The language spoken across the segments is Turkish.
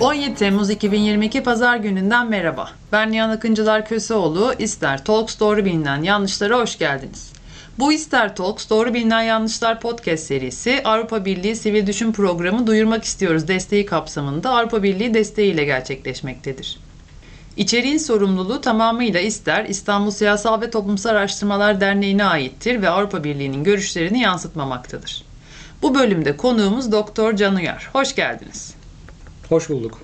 17 Temmuz 2022 Pazar gününden merhaba. Ben Nihan Akıncılar Köseoğlu. İster Talks doğru bilinen yanlışlara hoş geldiniz. Bu İster Talks Doğru Bilinen Yanlışlar podcast serisi Avrupa Birliği Sivil Düşün Programı Duyurmak İstiyoruz desteği kapsamında Avrupa Birliği desteğiyle gerçekleşmektedir. İçeriğin sorumluluğu tamamıyla İster İstanbul Siyasal ve Toplumsal Araştırmalar Derneği'ne aittir ve Avrupa Birliği'nin görüşlerini yansıtmamaktadır. Bu bölümde konuğumuz Doktor Can Uyar. Hoş geldiniz. Hoş bulduk.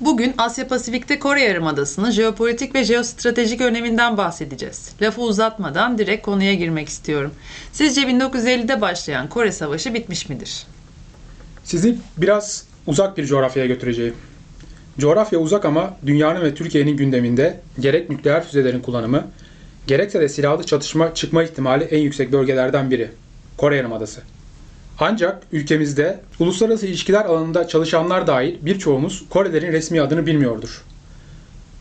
Bugün Asya Pasifik'te Kore Yarımadası'nın jeopolitik ve jeostratejik öneminden bahsedeceğiz. Lafı uzatmadan direkt konuya girmek istiyorum. Sizce 1950'de başlayan Kore Savaşı bitmiş midir? Sizi biraz uzak bir coğrafyaya götüreceğim. Coğrafya uzak ama dünyanın ve Türkiye'nin gündeminde gerek nükleer füzelerin kullanımı, gerekse de silahlı çatışma çıkma ihtimali en yüksek bölgelerden biri. Kore Yarımadası. Ancak ülkemizde uluslararası ilişkiler alanında çalışanlar dahil birçoğumuz Korelerin resmi adını bilmiyordur.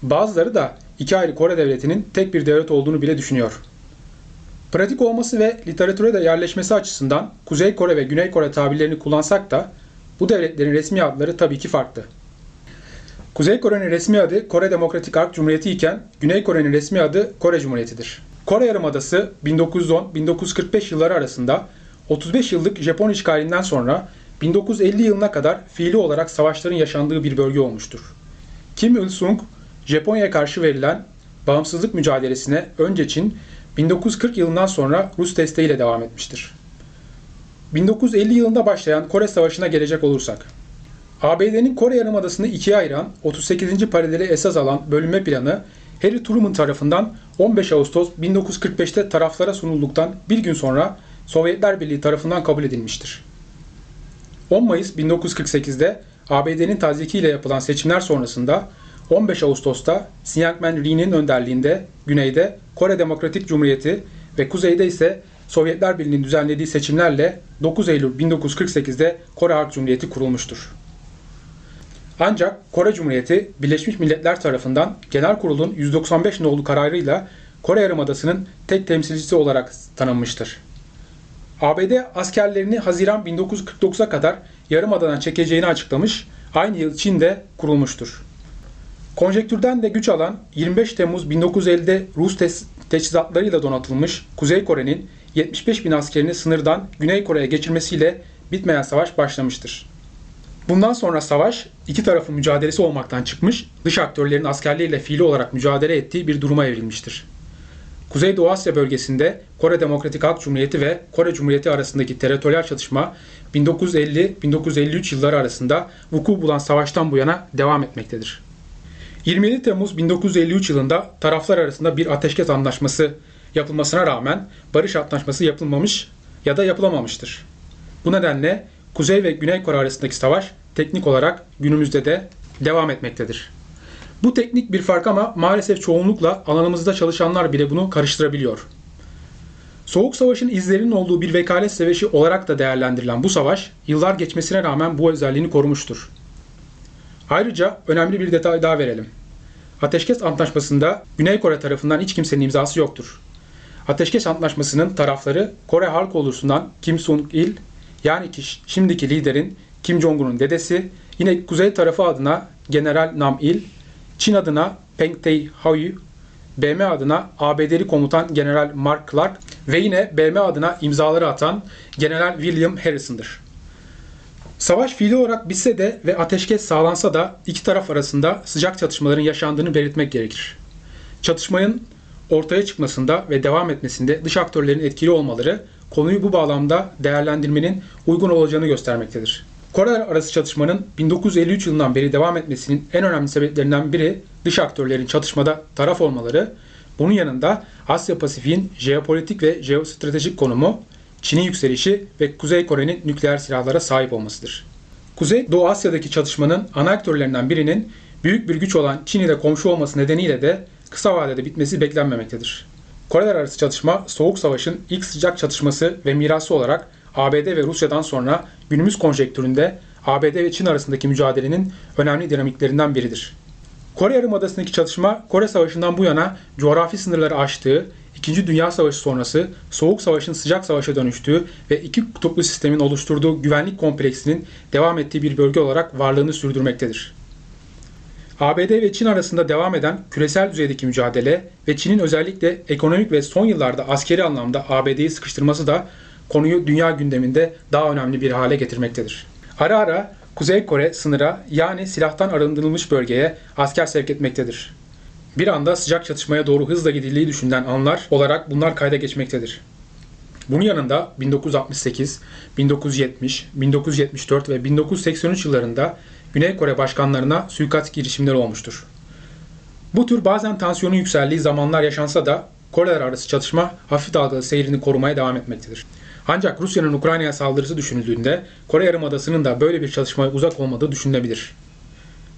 Bazıları da iki ayrı Kore devletinin tek bir devlet olduğunu bile düşünüyor. Pratik olması ve literatüre de yerleşmesi açısından Kuzey Kore ve Güney Kore tabirlerini kullansak da bu devletlerin resmi adları tabii ki farklı. Kuzey Kore'nin resmi adı Kore Demokratik Halk Cumhuriyeti iken Güney Kore'nin resmi adı Kore Cumhuriyeti'dir. Kore Yarımadası 1910-1945 yılları arasında 35 yıllık Japon işgalinden sonra 1950 yılına kadar fiili olarak savaşların yaşandığı bir bölge olmuştur. Kim Il-sung, Japonya'ya karşı verilen bağımsızlık mücadelesine önce Çin, 1940 yılından sonra Rus desteğiyle devam etmiştir. 1950 yılında başlayan Kore Savaşı'na gelecek olursak, ABD'nin Kore Yarımadası'nı ikiye ayıran 38. paraleli esas alan bölünme planı Harry Truman tarafından 15 Ağustos 1945'te taraflara sunulduktan bir gün sonra Sovyetler Birliği tarafından kabul edilmiştir. 10 Mayıs 1948'de ABD'nin tazikiyle yapılan seçimler sonrasında 15 Ağustos'ta Syangman Rhee'nin önderliğinde güneyde Kore Demokratik Cumhuriyeti ve kuzeyde ise Sovyetler Birliği'nin düzenlediği seçimlerle 9 Eylül 1948'de Kore Halk Cumhuriyeti kurulmuştur. Ancak Kore Cumhuriyeti Birleşmiş Milletler tarafından Genel Kurul'un 195 nolu kararıyla Kore Yarımadası'nın tek temsilcisi olarak tanınmıştır. ABD askerlerini Haziran 1949'a kadar Yarımada'dan çekeceğini açıklamış, aynı yıl Çin'de kurulmuştur. Konjektürden de güç alan 25 Temmuz 1950'de Rus te- teçhizatlarıyla donatılmış Kuzey Kore'nin 75 bin askerini sınırdan Güney Kore'ye geçirmesiyle bitmeyen savaş başlamıştır. Bundan sonra savaş iki tarafın mücadelesi olmaktan çıkmış, dış aktörlerin askerleriyle fiili olarak mücadele ettiği bir duruma evrilmiştir. Kuzeydoğu Asya bölgesinde Kore Demokratik Halk Cumhuriyeti ve Kore Cumhuriyeti arasındaki teritoryal çatışma 1950-1953 yılları arasında vuku bulan savaştan bu yana devam etmektedir. 27 Temmuz 1953 yılında taraflar arasında bir ateşkes anlaşması yapılmasına rağmen barış antlaşması yapılmamış ya da yapılamamıştır. Bu nedenle Kuzey ve Güney Kore arasındaki savaş teknik olarak günümüzde de devam etmektedir. Bu teknik bir fark ama maalesef çoğunlukla alanımızda çalışanlar bile bunu karıştırabiliyor. Soğuk Savaş'ın izlerinin olduğu bir vekalet savaşı olarak da değerlendirilen bu savaş, yıllar geçmesine rağmen bu özelliğini korumuştur. Ayrıca önemli bir detay daha verelim. Ateşkes Antlaşması'nda Güney Kore tarafından hiç kimsenin imzası yoktur. Ateşkes Antlaşması'nın tarafları Kore Halk Ordusu'ndan Kim Sung-il, yani ki şimdiki liderin Kim Jong-un'un dedesi, yine kuzey tarafı adına General Nam-il, Çin adına Peng Tae-hau, BM adına ABD'li komutan General Mark Clark ve yine BM adına imzaları atan General William Harrison'dır. Savaş fiili olarak bitse de ve ateşkes sağlansa da iki taraf arasında sıcak çatışmaların yaşandığını belirtmek gerekir. Çatışmanın ortaya çıkmasında ve devam etmesinde dış aktörlerin etkili olmaları konuyu bu bağlamda değerlendirmenin uygun olacağını göstermektedir. Kore arası çatışmanın 1953 yılından beri devam etmesinin en önemli sebeplerinden biri dış aktörlerin çatışmada taraf olmaları, bunun yanında Asya Pasifik'in jeopolitik ve jeostratejik konumu, Çin'in yükselişi ve Kuzey Kore'nin nükleer silahlara sahip olmasıdır. Kuzey Doğu Asya'daki çatışmanın ana aktörlerinden birinin büyük bir güç olan Çin ile komşu olması nedeniyle de kısa vadede bitmesi beklenmemektedir. Koreler arası çatışma Soğuk Savaş'ın ilk sıcak çatışması ve mirası olarak ABD ve Rusya'dan sonra günümüz konjektüründe ABD ve Çin arasındaki mücadelenin önemli dinamiklerinden biridir. Kore Yarımadası'ndaki çatışma Kore Savaşı'ndan bu yana coğrafi sınırları aştığı, İkinci Dünya Savaşı sonrası Soğuk Savaş'ın sıcak savaşa dönüştüğü ve iki kutuplu sistemin oluşturduğu güvenlik kompleksinin devam ettiği bir bölge olarak varlığını sürdürmektedir. ABD ve Çin arasında devam eden küresel düzeydeki mücadele ve Çin'in özellikle ekonomik ve son yıllarda askeri anlamda ABD'yi sıkıştırması da konuyu dünya gündeminde daha önemli bir hale getirmektedir. Ara ara Kuzey Kore sınıra yani silahtan arındırılmış bölgeye asker sevk etmektedir. Bir anda sıcak çatışmaya doğru hızla gidildiği düşünülen anlar olarak bunlar kayda geçmektedir. Bunun yanında 1968, 1970, 1974 ve 1983 yıllarında Güney Kore başkanlarına suikast girişimleri olmuştur. Bu tür bazen tansiyonun yükseldiği zamanlar yaşansa da Koreler arası çatışma hafif dalgalı seyrini korumaya devam etmektedir. Ancak Rusya'nın Ukrayna'ya saldırısı düşünüldüğünde Kore Yarımadası'nın da böyle bir çalışmaya uzak olmadığı düşünülebilir.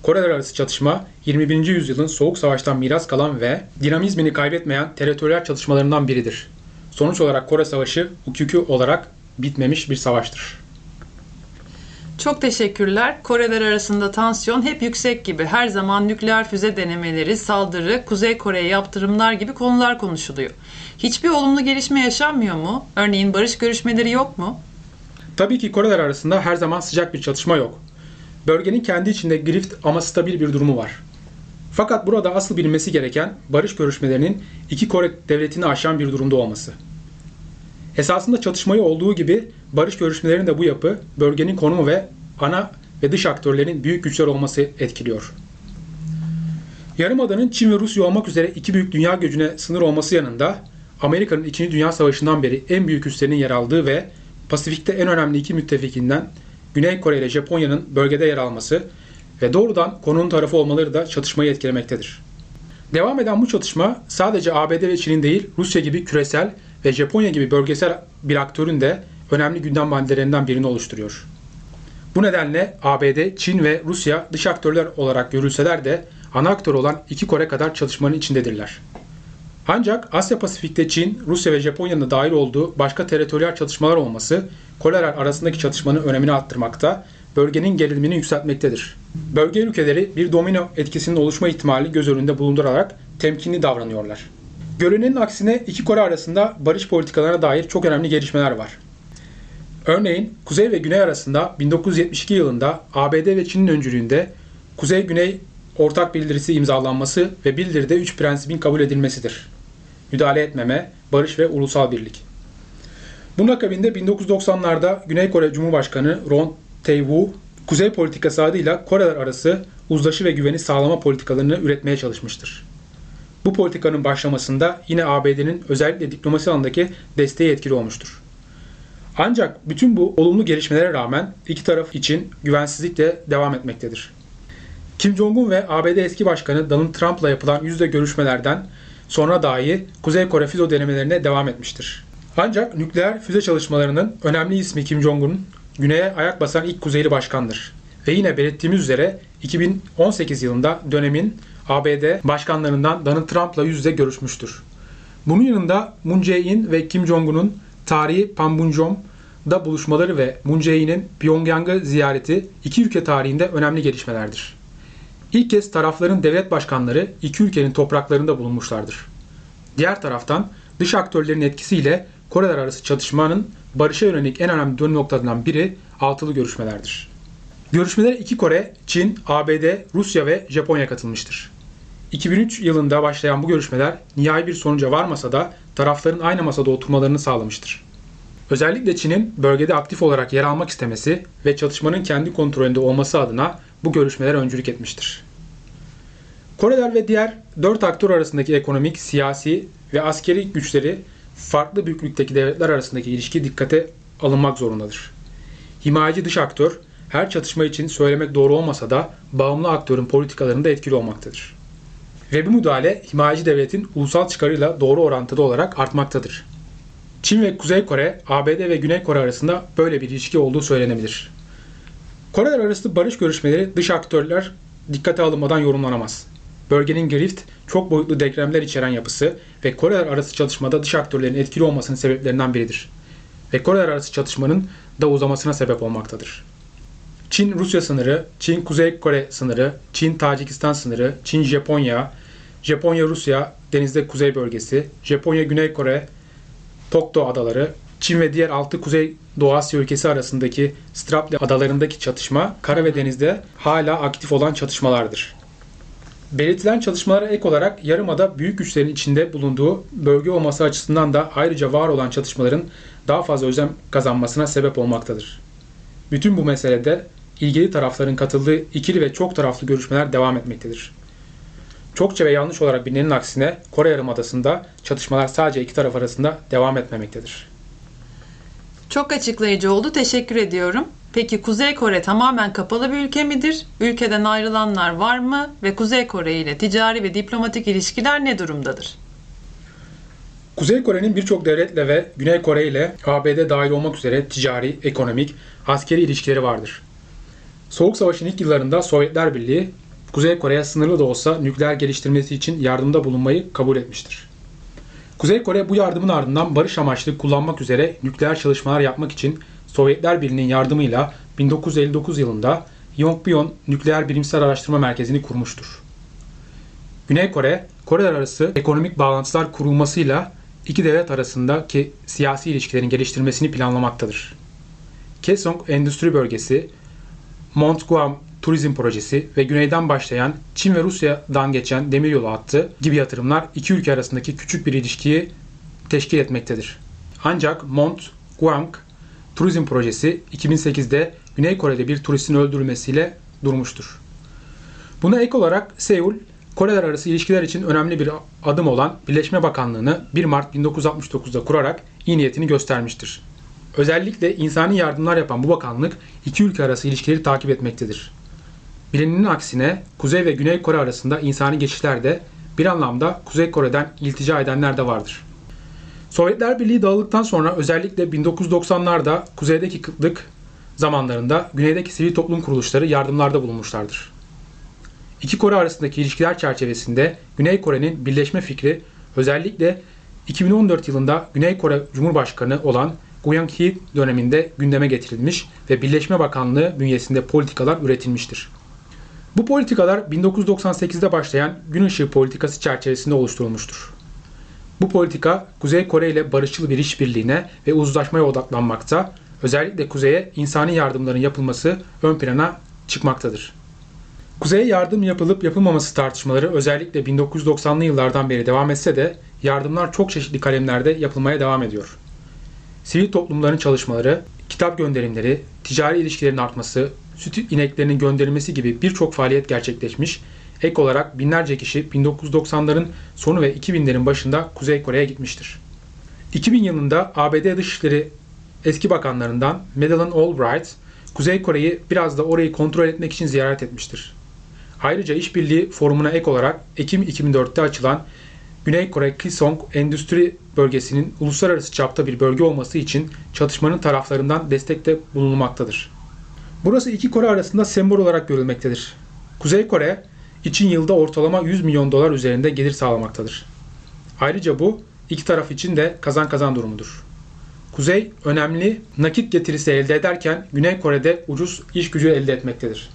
Koreler arası çatışma 21. yüzyılın soğuk savaştan miras kalan ve dinamizmini kaybetmeyen teritoryal çatışmalarından biridir. Sonuç olarak Kore Savaşı hukuki olarak bitmemiş bir savaştır. Çok teşekkürler. Koreler arasında tansiyon hep yüksek gibi. Her zaman nükleer füze denemeleri, saldırı, Kuzey Kore'ye yaptırımlar gibi konular konuşuluyor. Hiçbir olumlu gelişme yaşanmıyor mu? Örneğin barış görüşmeleri yok mu? Tabii ki Koreler arasında her zaman sıcak bir çatışma yok. Bölgenin kendi içinde grift ama stabil bir durumu var. Fakat burada asıl bilinmesi gereken barış görüşmelerinin iki Kore devletini aşan bir durumda olması. Esasında çatışmayı olduğu gibi barış görüşmelerinin de bu yapı bölgenin konumu ve ana ve dış aktörlerin büyük güçler olması etkiliyor. Yarımada'nın Çin ve Rusya olmak üzere iki büyük dünya gücüne sınır olması yanında Amerika'nın 2. Dünya Savaşı'ndan beri en büyük üslerinin yer aldığı ve Pasifik'te en önemli iki müttefikinden Güney Kore ile Japonya'nın bölgede yer alması ve doğrudan konunun tarafı olmaları da çatışmayı etkilemektedir. Devam eden bu çatışma sadece ABD ve Çin'in değil Rusya gibi küresel ve Japonya gibi bölgesel bir aktörün de önemli gündem maddelerinden birini oluşturuyor. Bu nedenle ABD, Çin ve Rusya dış aktörler olarak görülseler de ana aktör olan iki Kore kadar çatışmanın içindedirler. Ancak Asya Pasifik'te Çin, Rusya ve Japonya'nın dahil olduğu başka teritoryal çatışmalar olması Koreler arasındaki çatışmanın önemini arttırmakta, bölgenin gerilimini yükseltmektedir. Bölge ülkeleri bir domino etkisinin oluşma ihtimali göz önünde bulundurarak temkinli davranıyorlar. Görünenin aksine iki Kore arasında barış politikalarına dair çok önemli gelişmeler var. Örneğin Kuzey ve Güney arasında 1972 yılında ABD ve Çin'in öncülüğünde Kuzey-Güney ortak bildirisi imzalanması ve bildiride 3 prensibin kabul edilmesidir. Müdahale etmeme, barış ve ulusal birlik. Bunun akabinde 1990'larda Güney Kore Cumhurbaşkanı Ron Tae-woo, Kuzey politikası adıyla Koreler arası uzlaşı ve güveni sağlama politikalarını üretmeye çalışmıştır. Bu politikanın başlamasında yine ABD'nin özellikle diplomasi alanındaki desteği etkili olmuştur. Ancak bütün bu olumlu gelişmelere rağmen iki taraf için güvensizlik de devam etmektedir. Kim Jong-un ve ABD eski başkanı Donald Trump'la yapılan yüzde görüşmelerden sonra dahi Kuzey Kore füze denemelerine devam etmiştir. Ancak nükleer füze çalışmalarının önemli ismi Kim Jong-un, güneye ayak basan ilk Kuzeyli başkandır. Ve yine belirttiğimiz üzere 2018 yılında dönemin ABD başkanlarından Donald Trump'la yüz yüze görüşmüştür. Bunun yanında Moon Jae-in ve Kim Jong-un'un tarihi Panmunjom'da buluşmaları ve Moon Jae-in'in Pyongyang'ı ziyareti iki ülke tarihinde önemli gelişmelerdir. İlk kez tarafların devlet başkanları iki ülkenin topraklarında bulunmuşlardır. Diğer taraftan dış aktörlerin etkisiyle Koreler arası çatışmanın barışa yönelik en önemli dönüm noktalarından biri altılı görüşmelerdir. Görüşmelere iki Kore, Çin, ABD, Rusya ve Japonya katılmıştır. 2003 yılında başlayan bu görüşmeler nihai bir sonuca varmasa da tarafların aynı masada oturmalarını sağlamıştır. Özellikle Çin'in bölgede aktif olarak yer almak istemesi ve çatışmanın kendi kontrolünde olması adına bu görüşmeler öncülük etmiştir. Koreler ve diğer dört aktör arasındaki ekonomik, siyasi ve askeri güçleri farklı büyüklükteki devletler arasındaki ilişki dikkate alınmak zorundadır. Himayeci dış aktör her çatışma için söylemek doğru olmasa da bağımlı aktörün politikalarında etkili olmaktadır. Ve bu müdahale himayeci devletin ulusal çıkarıyla doğru orantıda olarak artmaktadır. Çin ve Kuzey Kore, ABD ve Güney Kore arasında böyle bir ilişki olduğu söylenebilir. Koreler arası barış görüşmeleri dış aktörler dikkate alınmadan yorumlanamaz. Bölgenin grift, çok boyutlu denklemler içeren yapısı ve Koreler arası çatışmada dış aktörlerin etkili olmasının sebeplerinden biridir. Ve Koreler arası çatışmanın da uzamasına sebep olmaktadır. Çin-Rusya sınırı, Çin-Kuzey Kore sınırı, Çin-Tacikistan sınırı, Çin-Japonya, Japonya-Rusya denizde kuzey bölgesi, Japonya-Güney Kore, Tokto adaları, Çin ve diğer altı Kuzey Doğu Asya ülkesi arasındaki Strapli adalarındaki çatışma kara ve denizde hala aktif olan çatışmalardır. Belirtilen çalışmalara ek olarak Yarımada büyük güçlerin içinde bulunduğu bölge olması açısından da ayrıca var olan çatışmaların daha fazla özen kazanmasına sebep olmaktadır. Bütün bu meselede ilgili tarafların katıldığı ikili ve çok taraflı görüşmeler devam etmektedir. Çokça ve yanlış olarak bilinenin aksine Kore Yarımadası'nda çatışmalar sadece iki taraf arasında devam etmemektedir. Çok açıklayıcı oldu. Teşekkür ediyorum. Peki Kuzey Kore tamamen kapalı bir ülke midir? Ülkeden ayrılanlar var mı? Ve Kuzey Kore ile ticari ve diplomatik ilişkiler ne durumdadır? Kuzey Kore'nin birçok devletle ve Güney Kore ile ABD dahil olmak üzere ticari, ekonomik, askeri ilişkileri vardır. Soğuk Savaş'ın ilk yıllarında Sovyetler Birliği, Kuzey Kore'ye sınırlı da olsa nükleer geliştirmesi için yardımda bulunmayı kabul etmiştir. Kuzey Kore bu yardımın ardından barış amaçlı kullanmak üzere nükleer çalışmalar yapmak için Sovyetler Birliği'nin yardımıyla 1959 yılında Yongbyon Nükleer Bilimsel Araştırma Merkezi'ni kurmuştur. Güney Kore, Koreler arası ekonomik bağlantılar kurulmasıyla iki devlet arasındaki siyasi ilişkilerin geliştirmesini planlamaktadır. Kaesong Endüstri Bölgesi, Mont Guam Turizm Projesi ve güneyden başlayan Çin ve Rusya'dan geçen demiryolu hattı gibi yatırımlar iki ülke arasındaki küçük bir ilişkiyi teşkil etmektedir. Ancak Mont Guang Turizm Projesi 2008'de Güney Kore'de bir turistin öldürülmesiyle durmuştur. Buna ek olarak Seul, Koreler arası ilişkiler için önemli bir adım olan Birleşme Bakanlığı'nı 1 Mart 1969'da kurarak iyi niyetini göstermiştir. Özellikle insani yardımlar yapan bu bakanlık iki ülke arası ilişkileri takip etmektedir. Bilinenin aksine Kuzey ve Güney Kore arasında insani geçişler de bir anlamda Kuzey Kore'den iltica edenler de vardır. Sovyetler Birliği dağıldıktan sonra özellikle 1990'larda kuzeydeki kıtlık zamanlarında güneydeki sivil toplum kuruluşları yardımlarda bulunmuşlardır. İki Kore arasındaki ilişkiler çerçevesinde Güney Kore'nin birleşme fikri özellikle 2014 yılında Güney Kore Cumhurbaşkanı olan Goyang-hee döneminde gündeme getirilmiş ve Birleşme Bakanlığı bünyesinde politikalar üretilmiştir. Bu politikalar 1998'de başlayan Gün Işığı politikası çerçevesinde oluşturulmuştur. Bu politika Kuzey Kore ile barışçıl bir işbirliğine ve uzlaşmaya odaklanmakta, özellikle kuzeye insani yardımların yapılması ön plana çıkmaktadır. Kuzeye yardım yapılıp yapılmaması tartışmaları özellikle 1990'lı yıllardan beri devam etse de yardımlar çok çeşitli kalemlerde yapılmaya devam ediyor. Sivil toplumların çalışmaları, kitap gönderimleri, ticari ilişkilerin artması, süt ineklerinin gönderilmesi gibi birçok faaliyet gerçekleşmiş. Ek olarak binlerce kişi 1990'ların sonu ve 2000'lerin başında Kuzey Kore'ye gitmiştir. 2000 yılında ABD Dışişleri eski bakanlarından Madeleine Albright, Kuzey Kore'yi biraz da orayı kontrol etmek için ziyaret etmiştir. Ayrıca işbirliği forumuna ek olarak Ekim 2004'te açılan Güney Kore Kisong Endüstri Bölgesi'nin uluslararası çapta bir bölge olması için çatışmanın taraflarından destekte bulunmaktadır. Burası iki Kore arasında sembol olarak görülmektedir. Kuzey Kore için yılda ortalama 100 milyon dolar üzerinde gelir sağlamaktadır. Ayrıca bu iki taraf için de kazan kazan durumudur. Kuzey önemli nakit getirisi elde ederken Güney Kore'de ucuz iş gücü elde etmektedir.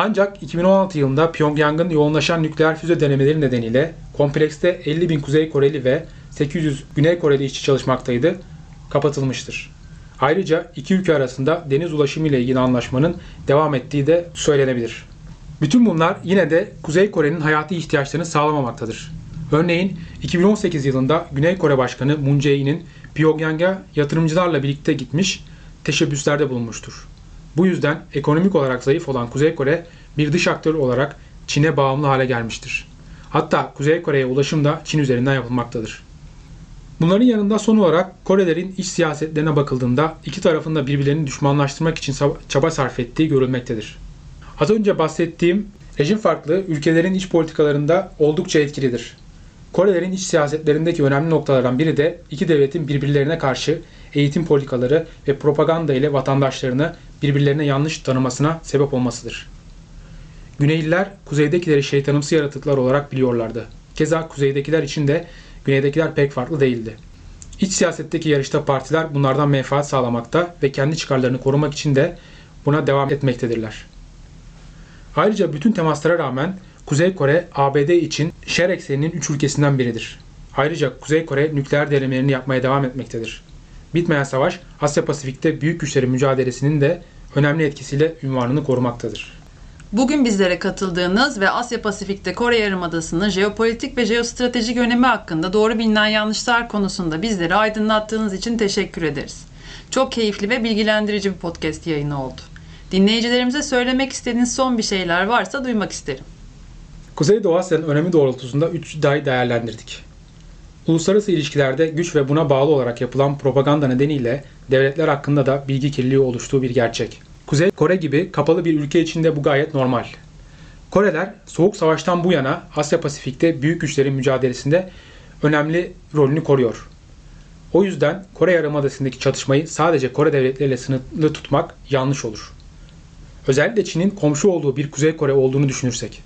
Ancak 2016 yılında Pyongyang'ın yoğunlaşan nükleer füze denemeleri nedeniyle komplekste 50 bin Kuzey Koreli ve 800 Güney Koreli işçi çalışmaktaydı, kapatılmıştır. Ayrıca iki ülke arasında deniz ulaşımı ile ilgili anlaşmanın devam ettiği de söylenebilir. Bütün bunlar yine de Kuzey Kore'nin hayati ihtiyaçlarını sağlamamaktadır. Örneğin 2018 yılında Güney Kore Başkanı Moon Jae-in'in Pyongyang'a yatırımcılarla birlikte gitmiş, teşebbüslerde bulunmuştur. Bu yüzden ekonomik olarak zayıf olan Kuzey Kore bir dış aktör olarak Çin'e bağımlı hale gelmiştir. Hatta Kuzey Kore'ye ulaşım da Çin üzerinden yapılmaktadır. Bunların yanında son olarak Korelerin iç siyasetlerine bakıldığında iki tarafın da birbirlerini düşmanlaştırmak için çaba sarf ettiği görülmektedir. Az önce bahsettiğim rejim farklı ülkelerin iç politikalarında oldukça etkilidir. Korelerin iç siyasetlerindeki önemli noktalardan biri de iki devletin birbirlerine karşı eğitim politikaları ve propaganda ile vatandaşlarını birbirlerine yanlış tanımasına sebep olmasıdır. Güneyliler kuzeydekileri şeytanımsı yaratıklar olarak biliyorlardı. Keza kuzeydekiler için de güneydekiler pek farklı değildi. İç siyasetteki yarışta partiler bunlardan menfaat sağlamakta ve kendi çıkarlarını korumak için de buna devam etmektedirler. Ayrıca bütün temaslara rağmen Kuzey Kore, ABD için şer ekseninin 3 ülkesinden biridir. Ayrıca Kuzey Kore nükleer denemelerini yapmaya devam etmektedir. Bitmeyen savaş Asya Pasifik'te büyük güçlerin mücadelesinin de önemli etkisiyle ünvanını korumaktadır. Bugün bizlere katıldığınız ve Asya Pasifik'te Kore Yarımadası'nın jeopolitik ve jeostratejik önemi hakkında doğru bilinen yanlışlar konusunda bizleri aydınlattığınız için teşekkür ederiz. Çok keyifli ve bilgilendirici bir podcast yayını oldu. Dinleyicilerimize söylemek istediğiniz son bir şeyler varsa duymak isterim. Kuzeydoğu Asya'nın önemi doğrultusunda 3 iddiayı değerlendirdik. Uluslararası ilişkilerde güç ve buna bağlı olarak yapılan propaganda nedeniyle devletler hakkında da bilgi kirliliği oluştuğu bir gerçek. Kuzey Kore gibi kapalı bir ülke içinde bu gayet normal. Koreler Soğuk Savaş'tan bu yana Asya Pasifik'te büyük güçlerin mücadelesinde önemli rolünü koruyor. O yüzden Kore Yarımadası'ndaki çatışmayı sadece Kore devletleriyle sınırlı tutmak yanlış olur. Özellikle Çin'in komşu olduğu bir Kuzey Kore olduğunu düşünürsek.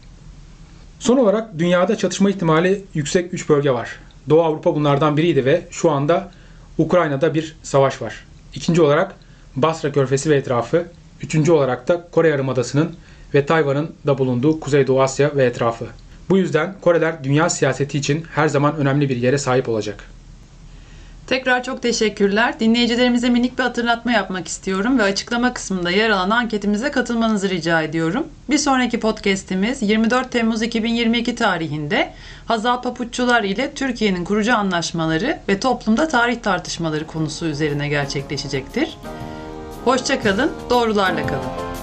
Son olarak dünyada çatışma ihtimali yüksek 3 bölge var. Doğu Avrupa bunlardan biriydi ve şu anda Ukrayna'da bir savaş var. İkinci olarak Basra Körfezi ve etrafı. Üçüncü olarak da Kore Yarımadası'nın ve Tayvan'ın da bulunduğu Kuzeydoğu Asya ve etrafı. Bu yüzden Koreler dünya siyaseti için her zaman önemli bir yere sahip olacak. Tekrar çok teşekkürler. Dinleyicilerimize minik bir hatırlatma yapmak istiyorum ve açıklama kısmında yer alan anketimize katılmanızı rica ediyorum. Bir sonraki podcast'imiz 24 Temmuz 2022 tarihinde Hazal Papuççular ile Türkiye'nin kurucu anlaşmaları ve toplumda tarih tartışmaları konusu üzerine gerçekleşecektir. Hoşçakalın, doğrularla kalın.